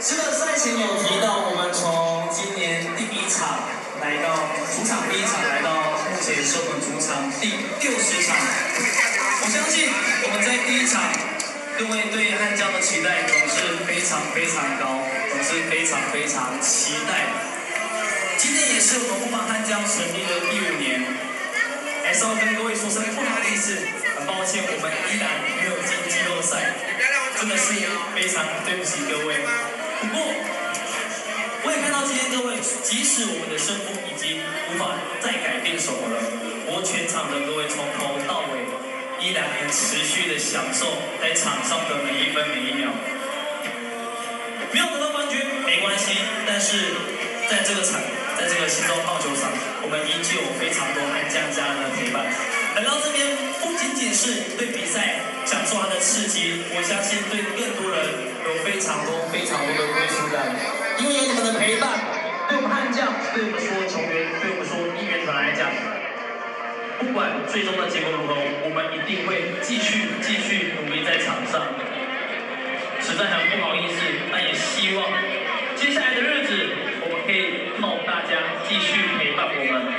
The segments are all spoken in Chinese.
是的，赛前有提到，我们从今年第一场来到主场第一场来到目前是我们主场第六十场。我相信我们在第一场，各位对汉江的期待总是非常非常高，总是非常非常期待。今天也是我们木马汉江成立的第五年，还是要跟各位说声不好意思，很抱歉，我们依然没有进季后赛，真的是非常对不起各位。不过，我也看到今天各位，即使我们的胜负已经无法再改变什么了，不过全场的各位从头到尾依然很持续的享受在场上的每一分每一秒。没有得到冠军没关系，但是在这个场，在这个新庄棒球场，我们依旧有非常多悍将家人的陪伴。来到这边不仅仅是对比赛享受它的刺激，我相信对更多人有非常多非常多的归属感。因为有你们的陪伴，对我们悍将，对我们所有球员，对我们所有应援团来讲，不管最终的结果如何，我们一定会继续继续努力在场上。实在很不好意思，但也希望接下来的日子，我们可以靠大家继续陪伴我们。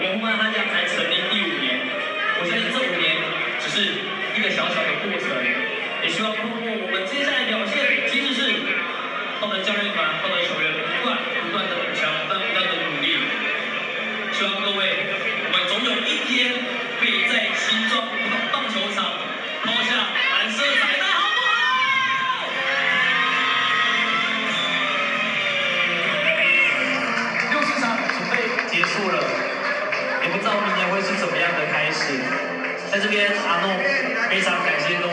我们悍将才成立第五年，我相信这五年只是一个小小的过程，也希望通过我们接下来表现，即使是靠着教练团、靠着球员不断不断的补强、不断不断的努力，希望各位，我们总有一天可以在新庄棒球场抛下蓝色彩带，好不好？六十场准备结束了，也不知道明年会是怎么样的开始。在这边，阿诺非常感谢各位，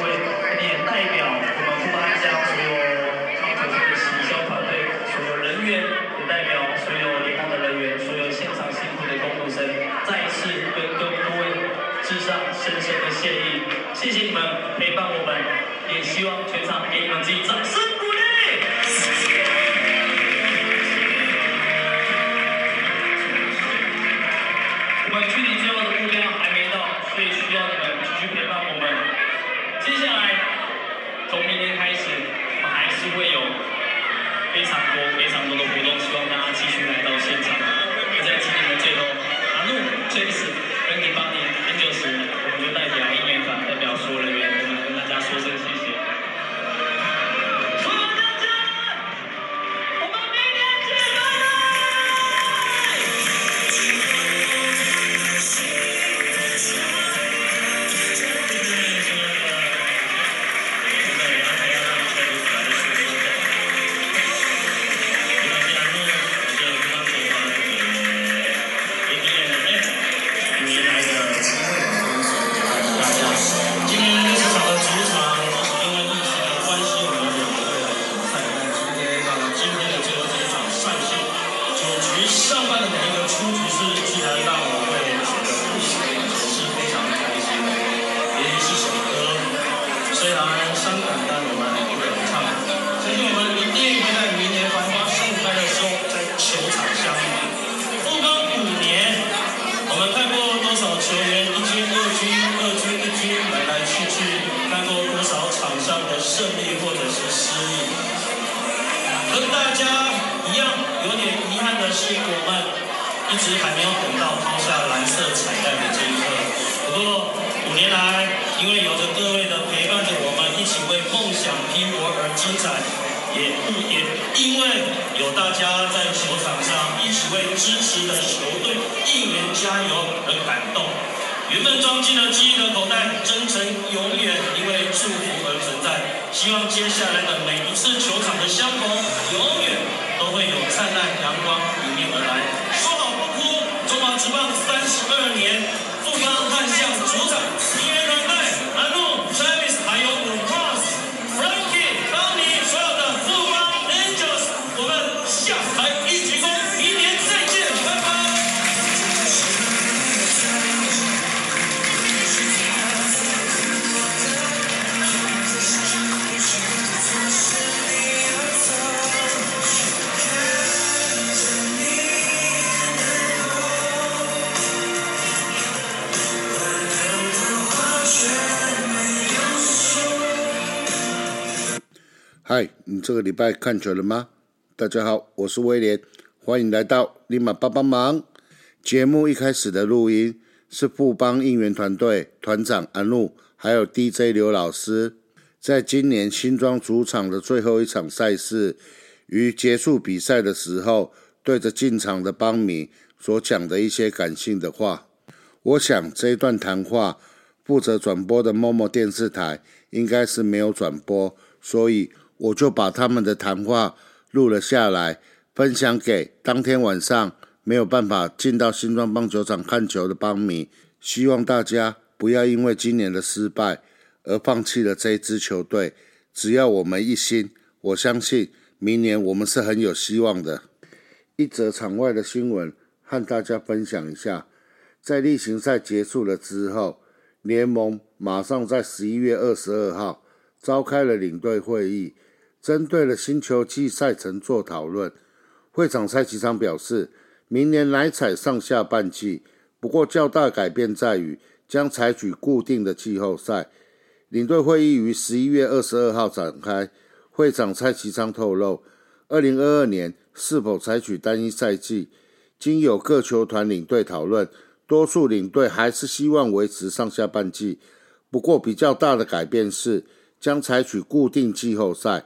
从明天开始，我们还是会有非常多非常多的我们一直还没有等到抛下蓝色彩带的这一刻。不过五年来，因为有着各位的陪伴着我们，一起为梦想拼搏而精彩。也不也因为有大家在球场上一起为支持的球队应援加油而感动，原本装进了记忆的口袋，真诚永远因为祝福而存在。希望接下来的每一次球场的相逢，永远都会有灿烂阳光迎面而来。说好不哭，中华职棒三十二年，富邦悍将主场音乐团队，安诺、嗨你这个礼拜看球了吗？大家好，我是威廉，欢迎来到立马帮帮忙。节目一开始的录音是富邦应援团队团长安怒，还有 DJ 刘老师，在今年新庄主场的最后一场赛事于结束比赛的时候，对着进场的邦迷所讲的一些感性的话。我想这一段谈话，负责转播的某某电视台应该是没有转播，所以我就把他们的谈话录了下来，分享给当天晚上没有办法进到新庄棒球场看球的邦迷。希望大家不要因为今年的失败而放弃了这一支球队。只要我们一心，我相信明年我们是很有希望的。一则场外的新闻，和大家分享一下。在例行赛结束了之后，联盟马上在十一月二十二号召开了领队会议，针对了新球季赛程做讨论。会长蔡其昌表示，明年来采上下半季，不过较大改变在于将采取固定的季后赛。领队会议于十一月二十二号展开，会长蔡其昌透露，二零二二年是否采取单一赛季，经有各球团领队讨论。多数领队还是希望维持上下半季，不过比较大的改变是将采取固定季后赛。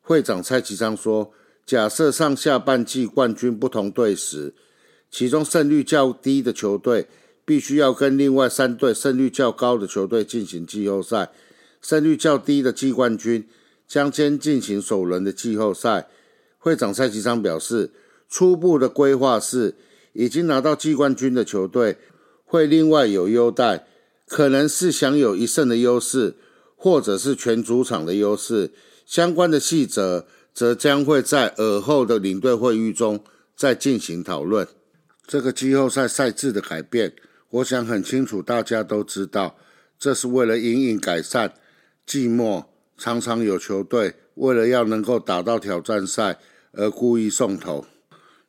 会长蔡其昌说：“假设上下半季冠军不同队时，其中胜率较低的球队必须要跟另外三队胜率较高的球队进行季后赛，胜率较低的季冠军将先进行首轮的季后赛。”会长蔡其昌表示，初步的规划是。已经拿到季冠军的球队会另外有优待，可能是享有一胜的优势，或者是全主场的优势。相关的细则则将会在尔后的领队会议中再进行讨论。这个季后赛赛制的改变，我想很清楚，大家都知道，这是为了隐隐改善寂寞常常有球队为了要能够打到挑战赛而故意送头。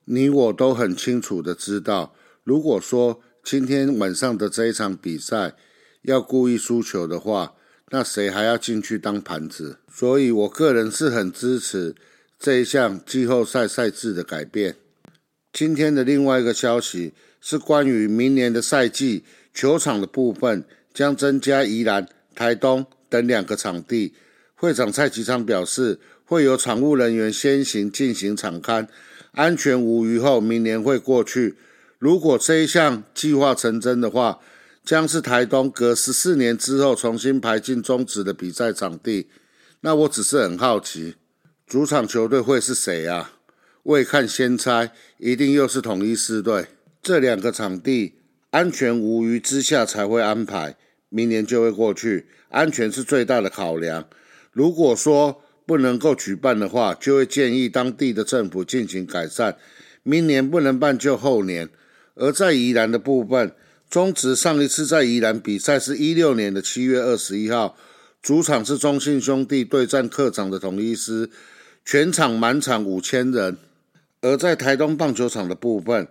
你我都很清楚的知道，如果说今天晚上的这一场比赛要故意输球的话，那谁还要进去当盘子？所以我个人是很支持这一项季后赛赛制的改变。今天的另外一个消息是关于明年的赛季球场的部分，将增加宜兰、台东等两个场地。会长蔡其昌表示，会有场务人员先行进行场勘。安全无虞后，明年会过去。如果这一项计划成真的话，将是台东隔十四年之后重新排进中职的比赛场地。那我只是很好奇，主场球队会是谁啊？未看先猜，一定又是统一四队。这两个场地安全无虞之下才会安排，明年就会过去。安全是最大的考量。如果说，不能够举办的话，就会建议当地的政府进行改善。明年不能办就后年。而在宜兰的部分，中职上一次在宜兰比赛是一六年的七月二十一号，主场是中信兄弟对战客场的统一师，全场满场五千人。而在台东棒球场的部分，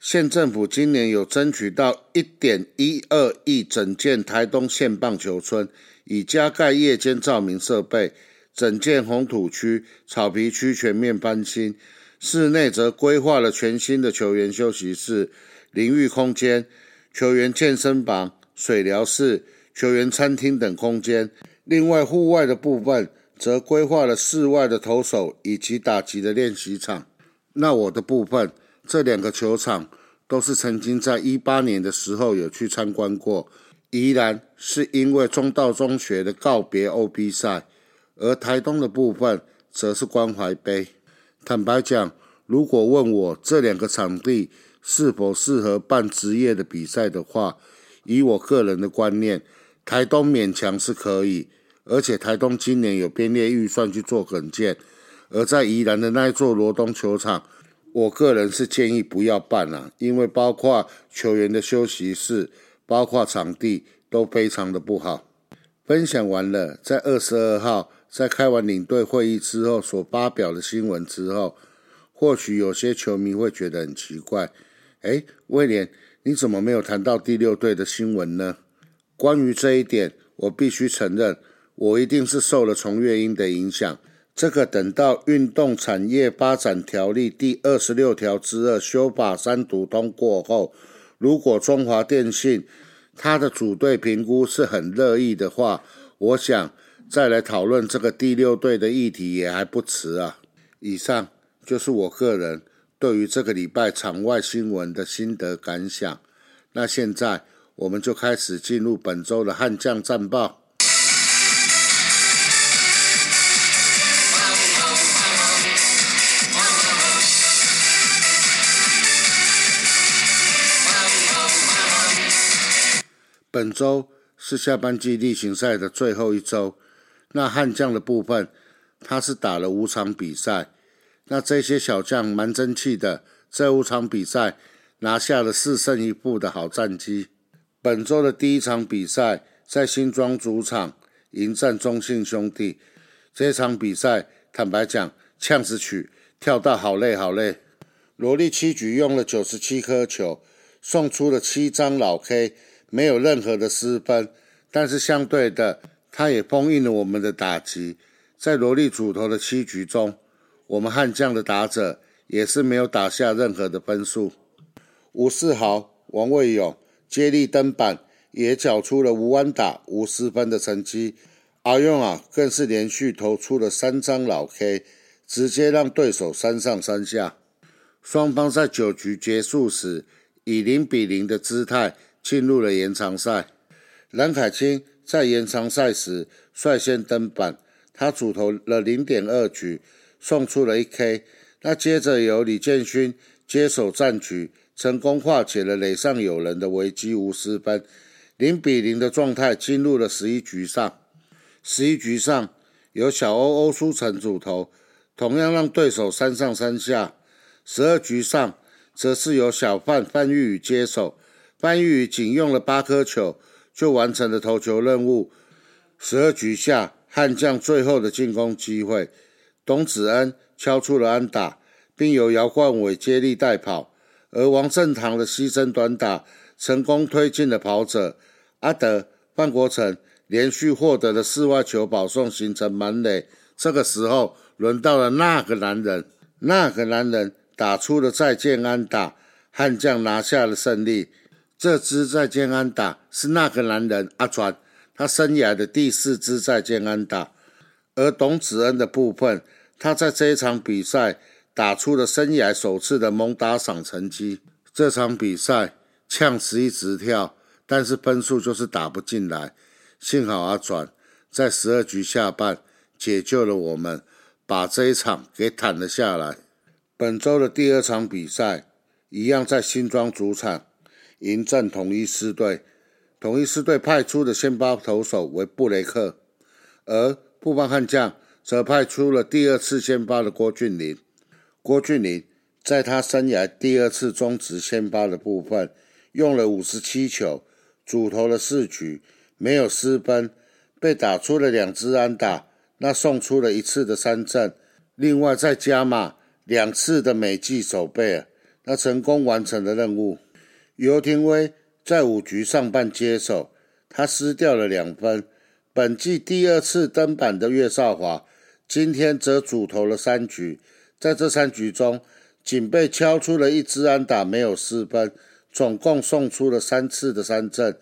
县政府今年有争取到一点一二亿整建台东县棒球村，以加盖夜间照明设备。整建红土区、草皮区全面翻新，室内则规划了全新的球员休息室、淋浴空间、球员健身房、水疗室、球员餐厅等空间。另外，户外的部分则规划了室外的投手以及打击的练习场。那我的部分，这两个球场都是曾经在一八年的时候有去参观过。宜兰是因为中道中学的告别 OB 赛。而台东的部分则是关怀杯。坦白讲，如果问我这两个场地是否适合办职业的比赛的话，以我个人的观念，台东勉强是可以。而且台东今年有编列预算去做梗建，而在宜兰的那一座罗东球场，我个人是建议不要办了，因为包括球员的休息室，包括场地都非常的不好。分享完了，在二十二号。在开完领队会议之后所发表的新闻之后，或许有些球迷会觉得很奇怪。哎，威廉，你怎么没有谈到第六队的新闻呢？关于这一点，我必须承认，我一定是受了从月英的影响。这个等到《运动产业发展条例》第二十六条之二修法三读通过后，如果中华电信它的组队评估是很乐意的话，我想再来讨论这个第六队的议题也还不迟啊。以上就是我个人对于这个礼拜场外新闻的心得感想。那现在我们就开始进入本周的悍将战报。本周是下半季例行赛的最后一周，那悍将的部分，他是打了五场比赛，那这些小将蛮争气的，这五场比赛拿下了四胜一负的好战绩。本周的第一场比赛在新庄主场迎战中信兄弟，这场比赛坦白讲，呛死曲跳到好累好累，罗力七局用了九十七颗球，送出了七张老 K。没有任何的失分，但是相对的，他也封印了我们的打击。在罗力主投的七局中，我们悍将的打者也是没有打下任何的分数。吴世豪、王卫勇接力登板，也缴出了无安打、无失分的成绩。阿勇啊，更是连续投出了三张老 K，直接让对手三上三下。双方在九局结束时，以零比零的姿态。进入了延长赛，蓝凯清在延长赛时率先登板，他主投了零点二局，送出了一 K。那接着由李建勋接手战局，成功化解了垒上有人的危机，无失分，零比零的状态进入了十一局上。十一局上由小欧欧书成主投，同样让对手三上三下。十二局上则是由小范范玉宇接手。范玉仅用了八颗球就完成了投球任务。十二局下，悍将最后的进攻机会，董子恩敲出了安打，并由姚冠伟接力带跑，而王振堂的牺牲短打成功推进了跑者。阿德、范国成连续获得了四外球保送，形成满垒。这个时候，轮到了那个男人，那个男人打出了再见安打，悍将拿下了胜利。这支再见安打是那个男人阿传，他生涯的第四支再见安打。而董子恩的部分，他在这一场比赛打出了生涯首次的猛打赏成绩。这场比赛呛死一直跳，但是分数就是打不进来。幸好阿转在十二局下半解救了我们，把这一场给坦了下来。本周的第二场比赛一样在新庄主场。迎战统一狮队，统一狮队派出的先发投手为布雷克，而布邦悍将则派出了第二次先发的郭俊麟。郭俊麟在他生涯第二次中职先发的部分，用了五十七球，主投了四局，没有失分，被打出了两支安打，那送出了一次的三振，另外再加码两次的美记守备，那成功完成了任务。尤廷威在五局上半接手，他失掉了两分。本季第二次登板的岳少华，今天则主投了三局，在这三局中，仅被敲出了一支安打，没有失分，总共送出了三次的三振。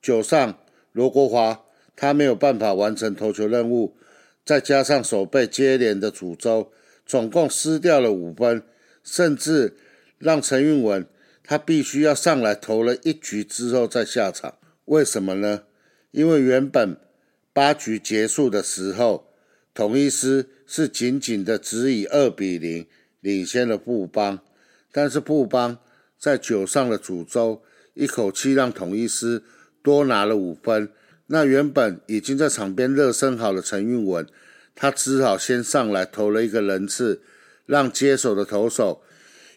九上罗国华，他没有办法完成投球任务，再加上手背接连的诅咒，总共失掉了五分，甚至让陈运文。他必须要上来投了一局之后再下场，为什么呢？因为原本八局结束的时候，统一师是紧紧的只以二比零领先了布邦，但是布邦在九上的主州一口气让统一师多拿了五分。那原本已经在场边热身好的陈运文，他只好先上来投了一个人次，让接手的投手。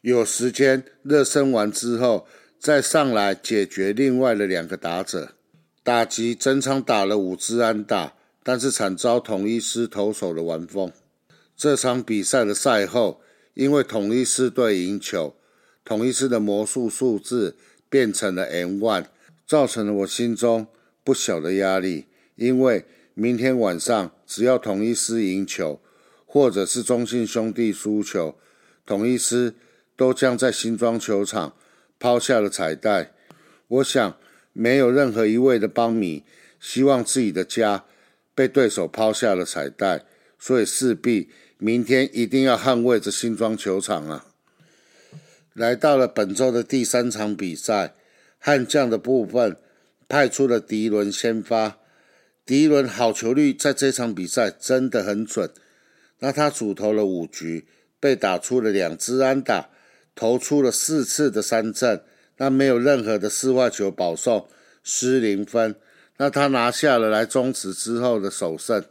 有时间热身完之后，再上来解决另外的两个打者。打击整场打了五支安打，但是惨遭统一师投手的完封。这场比赛的赛后，因为统一师队赢球，统一师的魔术数字变成了 M one，造成了我心中不小的压力。因为明天晚上只要统一师赢球，或者是中信兄弟输球，统一师都将在新庄球场抛下了彩带。我想，没有任何一位的邦米希望自己的家被对手抛下了彩带，所以势必明天一定要捍卫着新庄球场啊！来到了本周的第三场比赛，悍将的部分派出了迪伦先发。迪伦好球率在这场比赛真的很准。那他主投了五局，被打出了两支安打，投出了四次的三振，那没有任何的四坏球保送，失零分。那他拿下了来中职之后的首胜。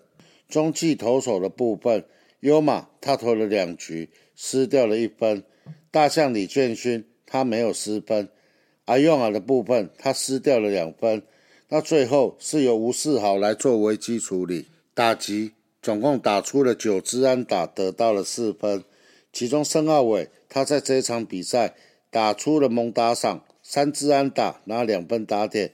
中继投手的部分，优马他投了两局，失掉了一分。大象李建勋他没有失分，阿用尔的部分他失掉了两分，那最后是由吴世豪来做危机处理打击，总共打出了九支安打，得到了四分。其中申奥伟他在这一场比赛打出了猛打赏，三支安打拿两分打点。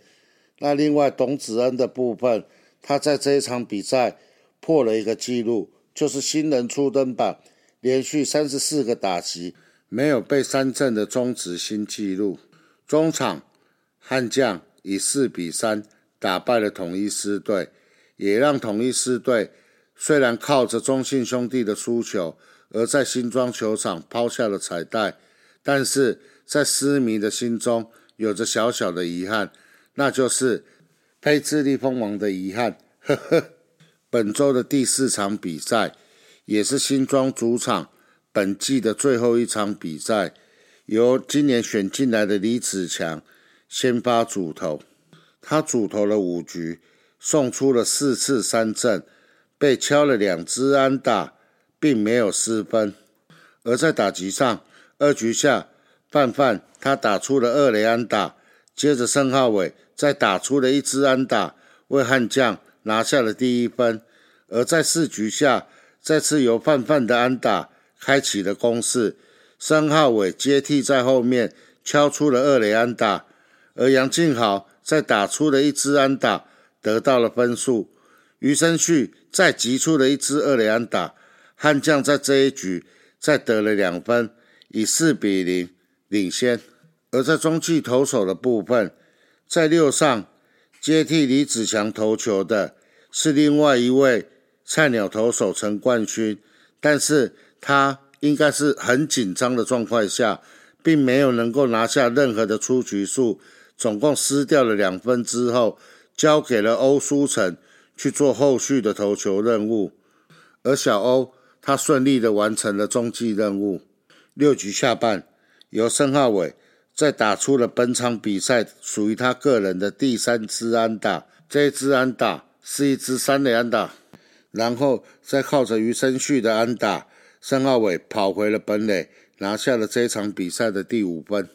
那另外董子恩的部分，他在这一场比赛破了一个纪录，就是新人初登板连续三十四个打击。没有被三振的中职新纪录。中场悍将以四比三打败了统一狮队，也让统一狮队虽然靠着中信兄弟的输球，而在新庄球场抛下了彩带，但是在狮迷的心中有着小小的遗憾，那就是非智力蜂王的遗憾。呵呵，本周的第四场比赛也是新庄主场。本季的最后一场比赛，由今年选进来的李子强先发主投，他主投了五局，送出了四次三振，被敲了两支安打，并没有失分。而在打击上，二局下范范他打出了二垒安打，接着盛浩伟再打出了一支安打，为悍将拿下了第一分。而在四局下，再次由范范的安打。开启了攻势，申浩伟接替在后面敲出了二垒安打，而杨敬豪再打出了一支安打，得到了分数。余生旭再击出了一支二垒安打，悍将在这一局再得了两分，以四比零领先。而在中继投手的部分，在六上接替李子强投球的是另外一位菜鸟投手陈冠勋，但是。他应该是很紧张的状况下，并没有能够拿下任何的出局数，总共失掉了两分之后，交给了欧书成去做后续的投球任务，而小欧他顺利的完成了中继任务。六局下半，由申浩伟再打出了本场比赛属于他个人的第三支安打，这支安打是一支三垒安打，然后再靠着余生旭的安打。申奥伟跑回了本垒，拿下了这场比赛的第五分。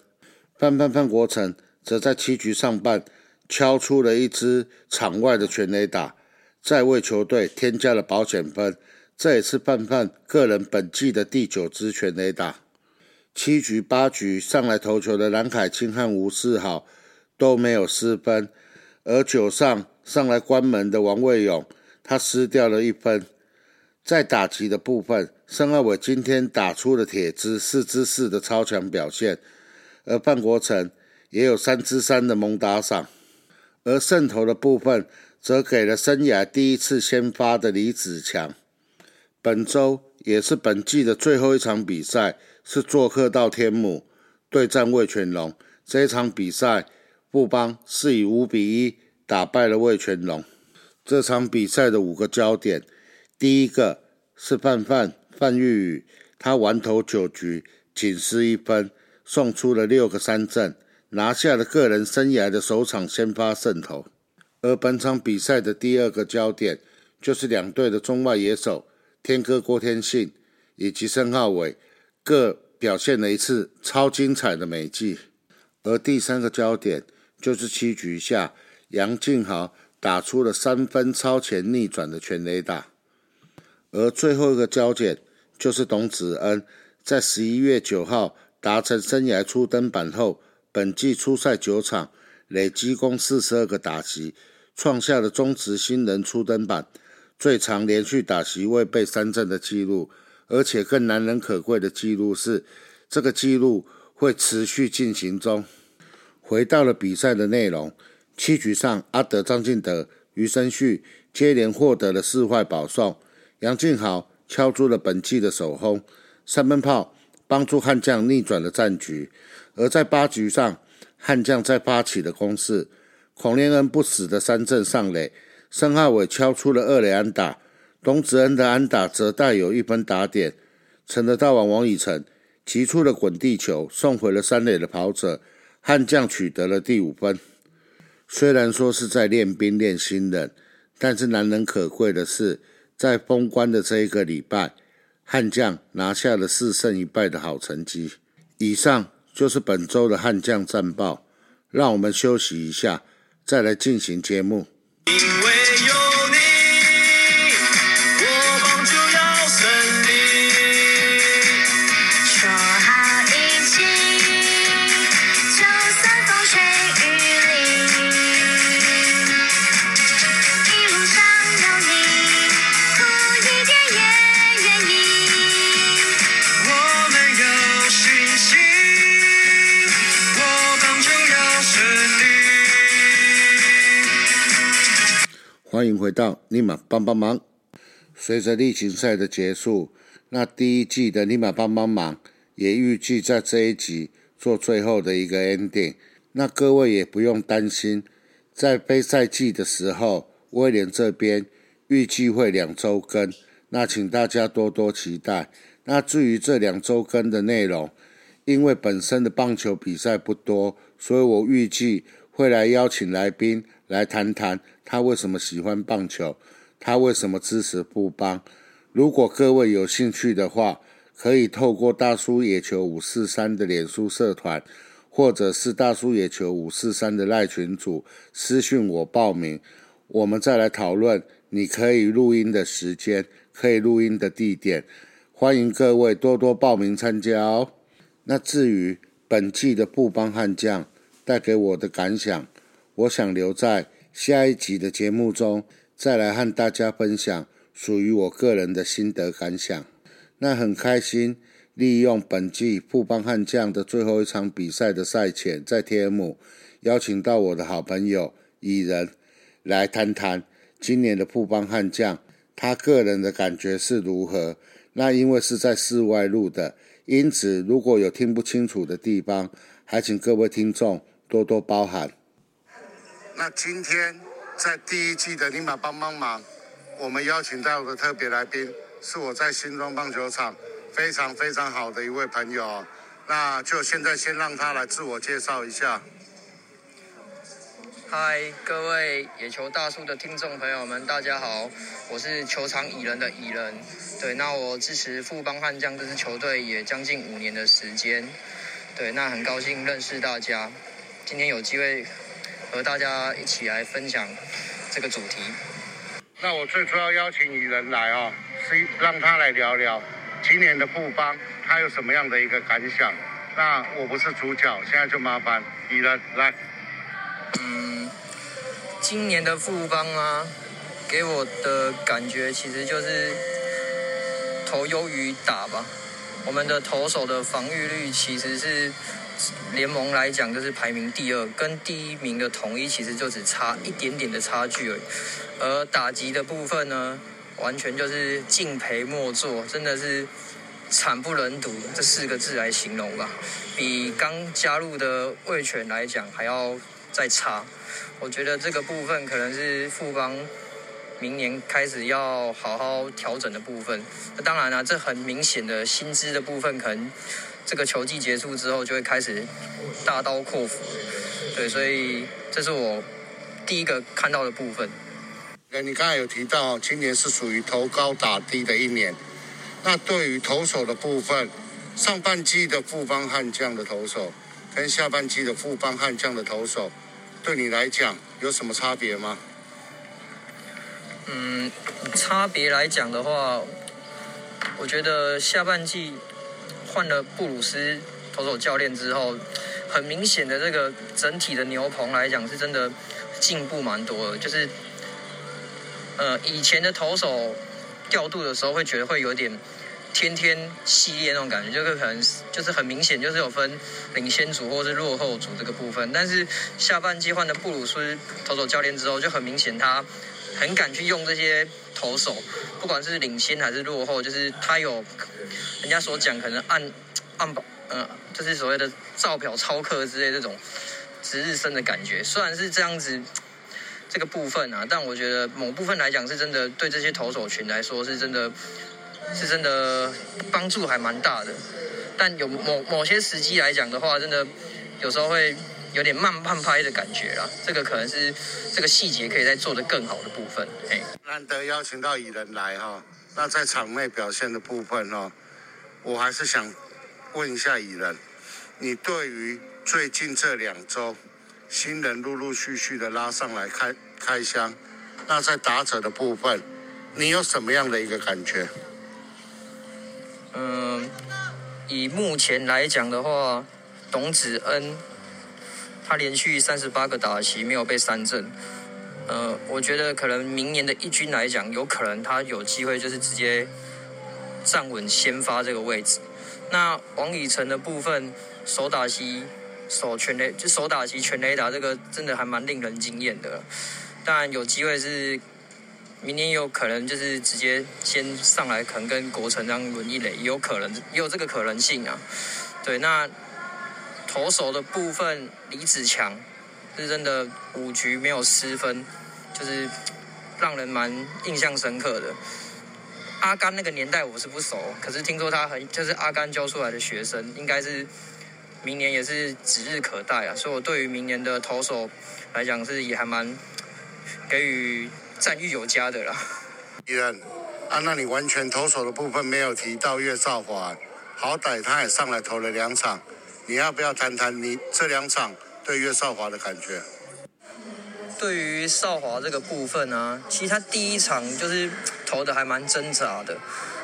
范范范国成则在七局上半敲出了一支场外的全垒打，再为球队添加了保险分。这也是范范个人本季的第九支全垒打。七局八局上来投球的蓝凯清和吴世豪都没有失分，而九上上来关门的王卫勇他失掉了一分。在打击的部分，申二伟今天打出了铁支四支四的超强表现，而范国成也有三支三的猛打赏，而胜投的部分则给了生涯第一次先发的李子强。本周也是本季的最后一场比赛，是做客到天母对战魏全龙。这场比赛，布邦是以五比一打败了魏全龙。这场比赛的五个焦点。第一个是范范范玉宇，他完投九局，仅失一分，送出了六个三振，拿下了个人生涯的首场先发胜投。而本场比赛的第二个焦点，就是两队的中外野手天哥郭天信以及申浩伟各表现了一次超精彩的美技。而第三个焦点，就是七局下杨敬豪打出了三分超前逆转的全垒打。而最后一个焦点就是董子恩在十一月九号达成生涯初登板后，本季初赛九场累积共四十二个打击，创下了中职新人初登板，最长连续打席未被三振的记录，而且更难能可贵的记录是，这个记录会持续进行中。回到了比赛的内容，七局上，阿德、张进德、余生旭接连获得了四坏保送，杨敬豪敲出了本季的首轰，三分炮帮助悍将逆转了战局。而在八局上，悍将再发起了攻势，孔连恩不死的三振上垒，申浩伟敲出了二垒安打，董子恩的安打则带有一分打点。陈德大王王以诚提出了滚地球，送回了三垒的跑者。悍将取得了第五分，虽然说是在练兵练新人，但是难能可贵的是，在封关的这一个礼拜，悍将拿下了四胜一败的好成绩。以上就是本周的悍将战报，让我们休息一下，再来进行节目。因为有欢迎回到尼玛帮帮忙。随着例行赛的结束，那第一季的尼玛帮帮忙也预计在这一集做最后的一个 ending。那各位也不用担心，在非赛季的时候，威廉这边预计会两周更，那请大家多多期待。那至于这两周更的内容，因为本身的棒球比赛不多，所以我预计会来邀请来宾来谈谈。他为什么喜欢棒球？他为什么支持布邦？如果各位有兴趣的话，可以透过大叔野球五四三的脸书社团，或者是大叔野球五四三的赖群组私讯我报名，我们再来讨论。你可以录音的时间，可以录音的地点，欢迎各位多多报名参加哦。那至于本季的布邦悍将带给我的感想，我想留在。下一集的节目中，再来和大家分享属于我个人的心得感想。那很开心，利用本季富邦悍将的最后一场比赛的赛前，在 TM 邀请到我的好朋友蚁人来谈谈今年的富邦悍将，他个人的感觉是如何。那因为是在室外录的，因此如果有听不清楚的地方，还请各位听众多多包涵。那今天在第一季的尼玛帮帮忙，我们邀请到的特别来宾是我在新庄棒球场非常非常好的一位朋友，那就现在先让他来自我介绍一下。嗨，各位野球大叔的听众朋友们，大家好，我是球场蚁人的蚁人。对，那我支持富邦悍将这支球队也将近五年的时间。对，那很高兴认识大家，今天有机会。和大家一起来分享这个主题。那我最主要邀请蚁人来哦，是让他来聊聊今年的布邦，他有什么样的一个感想？那我不是主角，现在就麻烦蚁人来。嗯，今年的富邦啊，给我的感觉其实就是投优于打吧。我们的投手的防御率其实是。联盟来讲，就是排名第二，跟第一名的统一其实就只差一点点的差距而已。而打击的部分呢，完全就是敬陪末座，真的是惨不忍睹这四个字来形容吧。比刚加入的卫权来讲还要再差。我觉得这个部分可能是富邦明年开始要好好调整的部分。那当然了，这很明显的薪资的部分可能。这个球季结束之后，就会开始大刀阔斧，对，所以这是我第一个看到的部分。那你刚才有提到，今年是属于投高打低的一年。那对于投手的部分，上半季的富邦悍将的投手，跟下半季的富邦悍将的投手，对你来讲有什么差别吗？嗯，差别来讲的话，我觉得下半季。换了布鲁斯投手教练之后，很明显的这个整体的牛棚来讲，是真的进步蛮多的。就是，呃以前的投手调度的时候，会觉得会有点天天系列那种感觉，就是可能就是很明显就是有分领先组或是落后组这个部分。但是下半季换的布鲁斯投手教练之后，就很明显他很敢去用这些投手，不管是领先还是落后，就是他有人家所讲可能按按保，呃，就是所谓的照表超课之类这种值日生的感觉。虽然是这样子。这个部分啊，但我觉得某部分来讲是真的，对这些投手群来说是真的，是真的帮助还蛮大的。但有某某些时机来讲的话，真的有时候会有点慢半拍的感觉啦。这个可能是这个细节可以再做得更好的部分。嘿，难得邀请到蚁人来哈，那在场内表现的部分哦，我还是想问一下蚁人，你对于最近这两周？新人陆陆续续的拉上来开开箱，那在打者的部分，你有什么样的一个感觉？嗯，以目前来讲的话，董子恩他连续三十八个打席没有被三振，呃，我觉得可能明年的一军来讲，有可能他有机会就是直接站稳先发这个位置。那王以诚的部分，手打席。手全雷就手打击全雷打，这个真的还蛮令人惊艳的。当然有机会是明年有可能就是直接先上来，可能跟国成这样轮一垒，有可能也有这个可能性啊。对，那投手的部分，李子强是真的五局没有失分，就是让人蛮印象深刻的。阿甘那个年代我是不熟，可是听说他很就是阿甘教出来的学生，应该是。明年也是指日可待啊，所以我对于明年的投手来讲是也还蛮给予赞誉有加的啦。伊人啊，那你完全投手的部分没有提到岳少华，好歹他也上来投了两场，你要不要谈谈你这两场对岳少华的感觉？对于少华这个部分呢，其实他第一场就是投的还蛮挣扎的。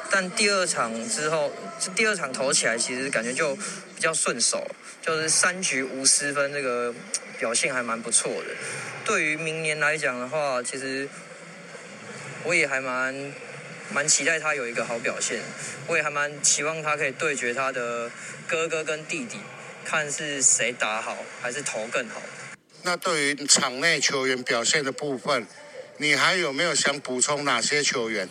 但第二场之后，第二场投起来其实感觉就比较顺手，就是三局无失分，这个表现还蛮不错的。对于明年来讲的话，其实我也还蛮蛮期待他有一个好表现，我也还蛮期望他可以对决他的哥哥跟弟弟，看是谁打好还是投更好。那对于场内球员表现的部分，你还有没有想补充哪些球员？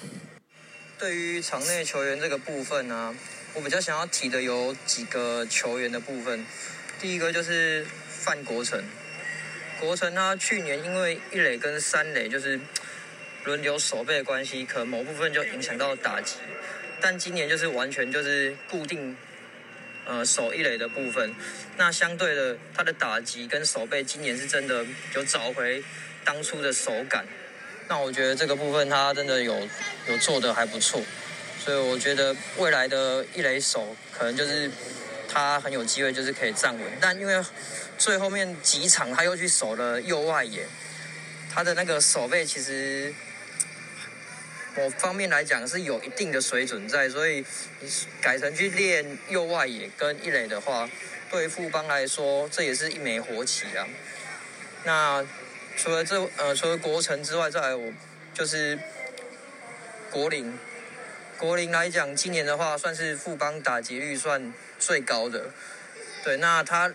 对于场内球员这个部分呢，我比较想要提的有几个球员的部分。第一个就是范国成，国成他去年因为一垒跟三垒就是轮流守备的关系，可能某部分就影响到打击。但今年就是完全就是固定呃守一垒的部分，那相对的他的打击跟守备今年是真的有找回当初的手感。那我觉得这个部分他真的有有做的还不错，所以我觉得未来的一垒手可能就是他很有机会就是可以站稳，但因为最后面几场他又去守了右外野，他的那个守备其实某方面来讲是有一定的水准在，所以你改成去练右外野跟一垒的话，对富邦来说这也是一枚活棋啊。那。除了这呃，除了国城之外，再来我就是国林。国林来讲，今年的话算是富邦打击率算最高的。对，那他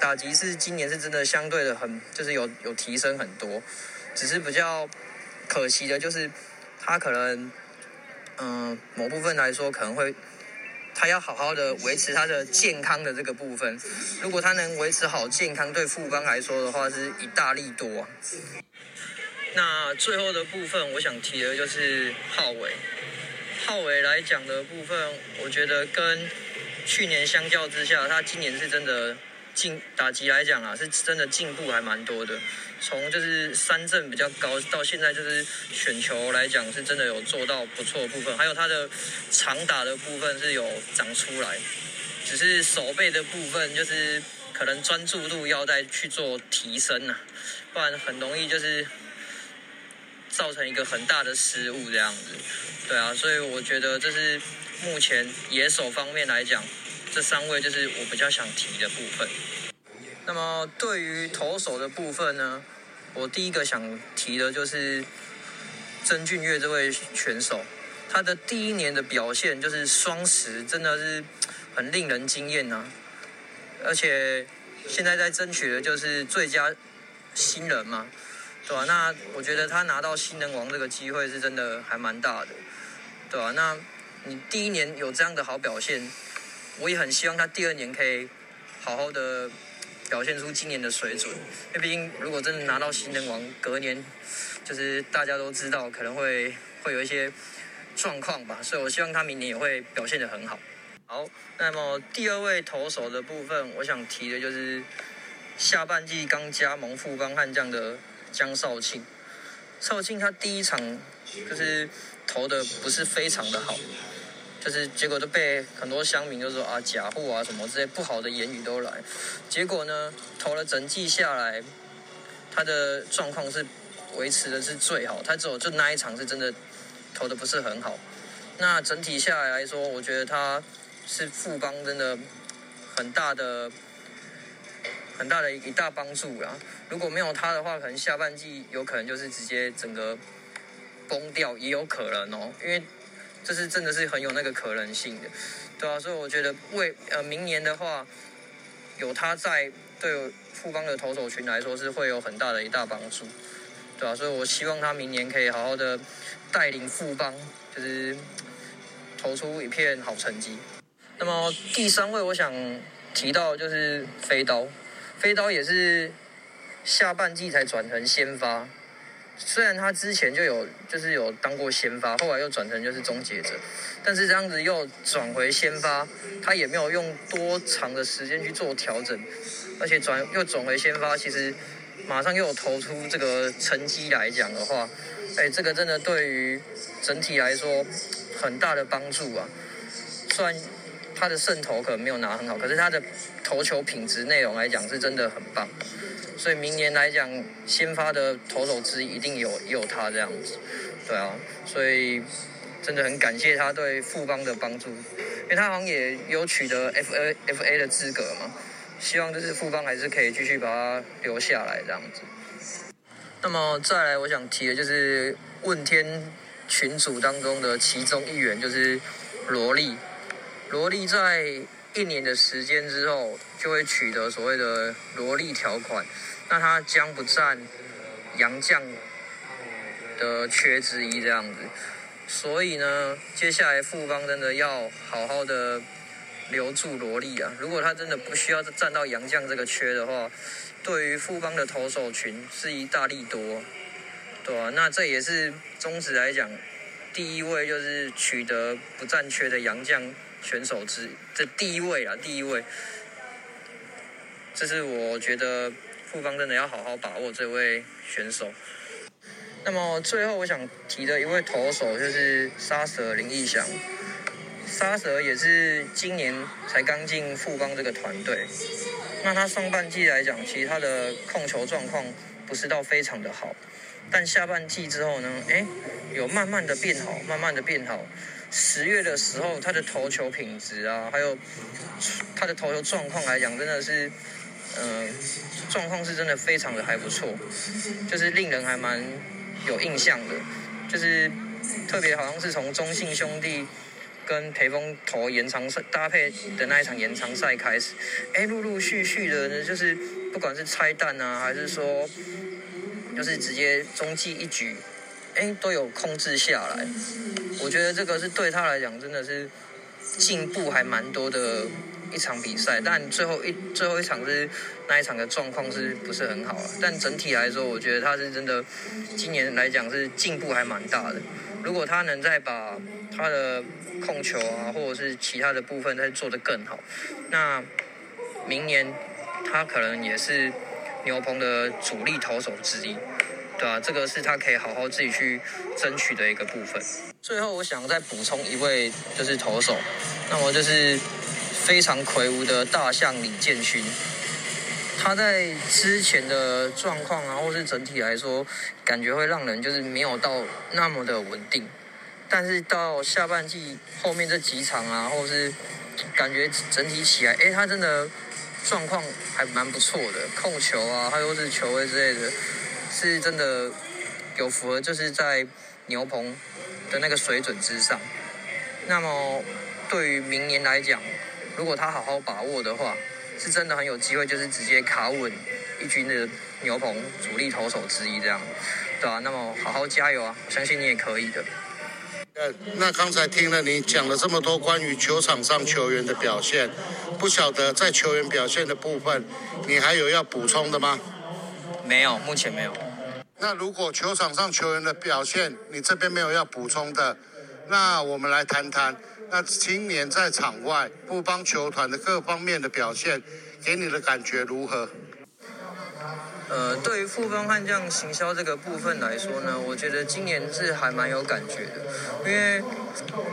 打击是今年是真的相对的很，就是有有提升很多。只是比较可惜的就是，他可能嗯某部分来说可能会。他要好好的维持他的健康的这个部分，如果他能维持好健康，对富邦来说的话是一大利多。那最后的部分，我想提的就是浩伟。浩伟来讲的部分，我觉得跟去年相较之下，他今年是真的。进打击来讲啊，是真的进步还蛮多的。从就是三振比较高，到现在就是选球来讲，是真的有做到不错的部分。还有他的长打的部分是有长出来，只是手背的部分就是可能专注度要再去做提升啊，不然很容易就是造成一个很大的失误这样子。对啊，所以我觉得这是目前野手方面来讲。这三位就是我比较想提的部分。那么对于投手的部分呢，我第一个想提的就是曾俊岳这位选手，他的第一年的表现就是双十，真的是很令人惊艳呐。而且现在在争取的就是最佳新人嘛，对吧？那我觉得他拿到新人王这个机会是真的还蛮大的，对吧？那你第一年有这样的好表现，我也很希望他第二年可以好好的表现出今年的水准。因为毕竟如果真的拿到新人王，隔年就是大家都知道可能会会有一些状况吧，所以我希望他明年也会表现得很好。好，那么第二位投手的部分，我想提的就是下半季刚加盟富邦悍将的江少庆。少庆他第一场就是投的不是非常的好，就是结果都被很多乡民就说啊假货啊什么这些不好的言语都来。结果呢，投了整季下来，他的状况是维持的是最好，他只有就那一场是真的投的不是很好。那整体下来来说，我觉得他。是富邦真的很大的、很大的一大帮助啦。如果没有他的话，可能下半季有可能就是直接整个崩掉，也有可能哦。因为这是真的是很有那个可能性的，对啊，所以我觉得为呃明年的话，有他在，对富邦的投手群来说是会有很大的一大帮助，对啊，所以我希望他明年可以好好的带领富邦，就是投出一片好成绩。那么第三位我想提到就是飞刀，飞刀也是下半季才转成先发，虽然他之前就有就是有当过先发，后来又转成就是终结者，但是这样子又转回先发，他也没有用多长的时间去做调整，而且转又转回先发，其实马上又有投出这个成绩来讲的话，哎，这个真的对于整体来说很大的帮助啊，虽然。他的胜投可能没有拿很好，可是他的投球品质内容来讲是真的很棒，所以明年来讲，先发的投手之一一定有有他这样子，对啊，所以真的很感谢他对富邦的帮助，因为他好像也有取得 F A F A 的资格嘛，希望就是富邦还是可以继续把他留下来这样子。那么再来，我想提的就是问天群组当中的其中一员，就是萝莉。萝莉在一年的时间之后，就会取得所谓的罗莉条款，那他将不占杨将的缺之一这样子。所以呢，接下来富邦真的要好好的留住罗莉啊！如果他真的不需要占到杨将这个缺的话，对于富邦的投手群是一大利多，对吧？那这也是中职来讲第一位就是取得不占缺的杨将。选手之这第一位啊，第一位，这是我觉得富邦真的要好好把握这位选手。那么最后我想提的一位投手就是沙蛇林义祥，沙蛇也是今年才刚进富邦这个团队。那他上半季来讲，其实他的控球状况不是到非常的好，但下半季之后呢，哎，有慢慢的变好，慢慢的变好。十月的时候，他的投球品质啊，还有他的投球状况来讲，真的是，嗯，状况是真的非常的还不错，就是令人还蛮有印象的，就是特别好像是从中信兄弟跟裴峰投延长赛搭配的那一场延长赛开始，哎，陆陆续续的呢，就是不管是拆弹啊，还是说，就是直接中继一局。哎，都有控制下来，我觉得这个是对他来讲真的是进步还蛮多的一场比赛。但最后一最后一场是那一场的状况是不是很好了？但整体来说，我觉得他是真的今年来讲是进步还蛮大的。如果他能再把他的控球啊，或者是其他的部分再做得更好，那明年他可能也是牛棚的主力投手之一。对啊，这个是他可以好好自己去争取的一个部分。最后，我想再补充一位，就是投手，那么就是非常魁梧的大象李建勋。他在之前的状况啊，或是整体来说，感觉会让人就是没有到那么的稳定。但是到下半季后面这几场啊，或是感觉整体起来，哎，他真的状况还蛮不错的，控球啊，还有是球位之类的。是真的有符合，就是在牛棚的那个水准之上。那么对于明年来讲，如果他好好把握的话，是真的很有机会，就是直接卡稳一军的牛棚主力投手之一这样，对啊，那么好好加油啊！我相信你也可以的。呃，那刚才听了你讲了这么多关于球场上球员的表现，不晓得在球员表现的部分，你还有要补充的吗？没有，目前没有。那如果球场上球员的表现，你这边没有要补充的，那我们来谈谈，那今年在场外不帮球团的各方面的表现，给你的感觉如何？呃，对于富邦悍将行销这个部分来说呢，我觉得今年是还蛮有感觉的，因为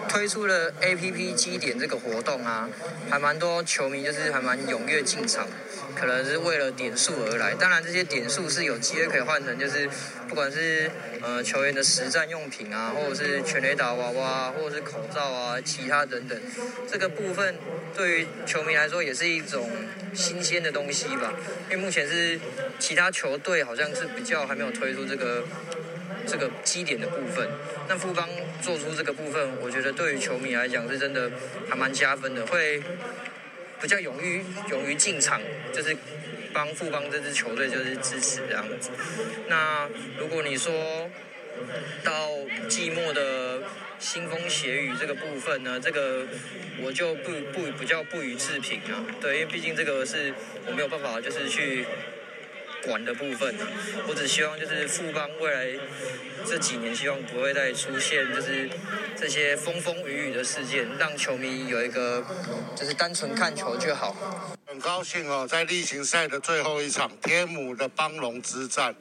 推出了 A P P 基点这个活动啊，还蛮多球迷就是还蛮踊跃进场，可能是为了点数而来。当然，这些点数是有机会可以换成，就是不管是呃球员的实战用品啊，或者是全垒打娃娃，或者是口罩啊，其他等等，这个部分对于球迷来说也是一种新鲜的东西吧。因为目前是其他球队好像是比较还没有推出这个这个基点的部分，那富邦做出这个部分，我觉得对于球迷来讲是真的还蛮加分的，会比较勇于勇于进场，就是帮富邦这支球队就是支持这样子。那如果你说到寂寞的腥风血雨这个部分呢，这个我就不不不叫不予置评啊。对，因为毕竟这个是我没有办法就是去管的部分。我只希望就是富邦未来这几年希望不会再出现就是这些风风雨雨的事件，让球迷有一个就是单纯看球就好。很高兴哦，在例行赛的最后一场天母的邦龙之战，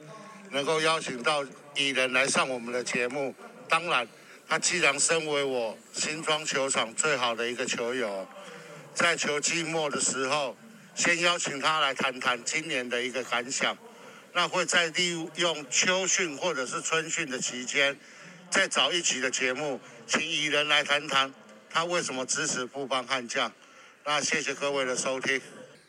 能够邀请到蚁人来上我们的节目。当然，他既然身为我新庄球场最好的一个球友，在球季末的时候，先邀请他来谈谈今年的一个感想。那会在利用秋训或者是春训的期间，再找一集的节目，请蚁人来谈谈他为什么支持富邦悍将。那谢谢各位的收听。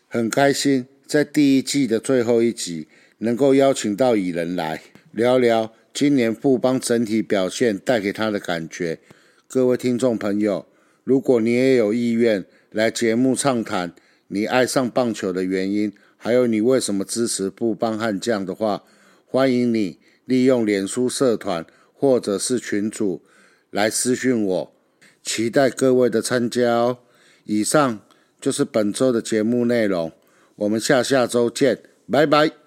很开心在第一季的最后一集能够邀请到蚁人来聊聊今年富邦整体表现带给他的感觉。各位听众朋友，如果你也有意愿来节目畅谈你爱上棒球的原因，还有你为什么支持布邦悍将的话，欢迎你利用脸书社团或者是群组来私讯我，期待各位的参加哦。以上就是本周的节目内容，我们下下周见，拜拜。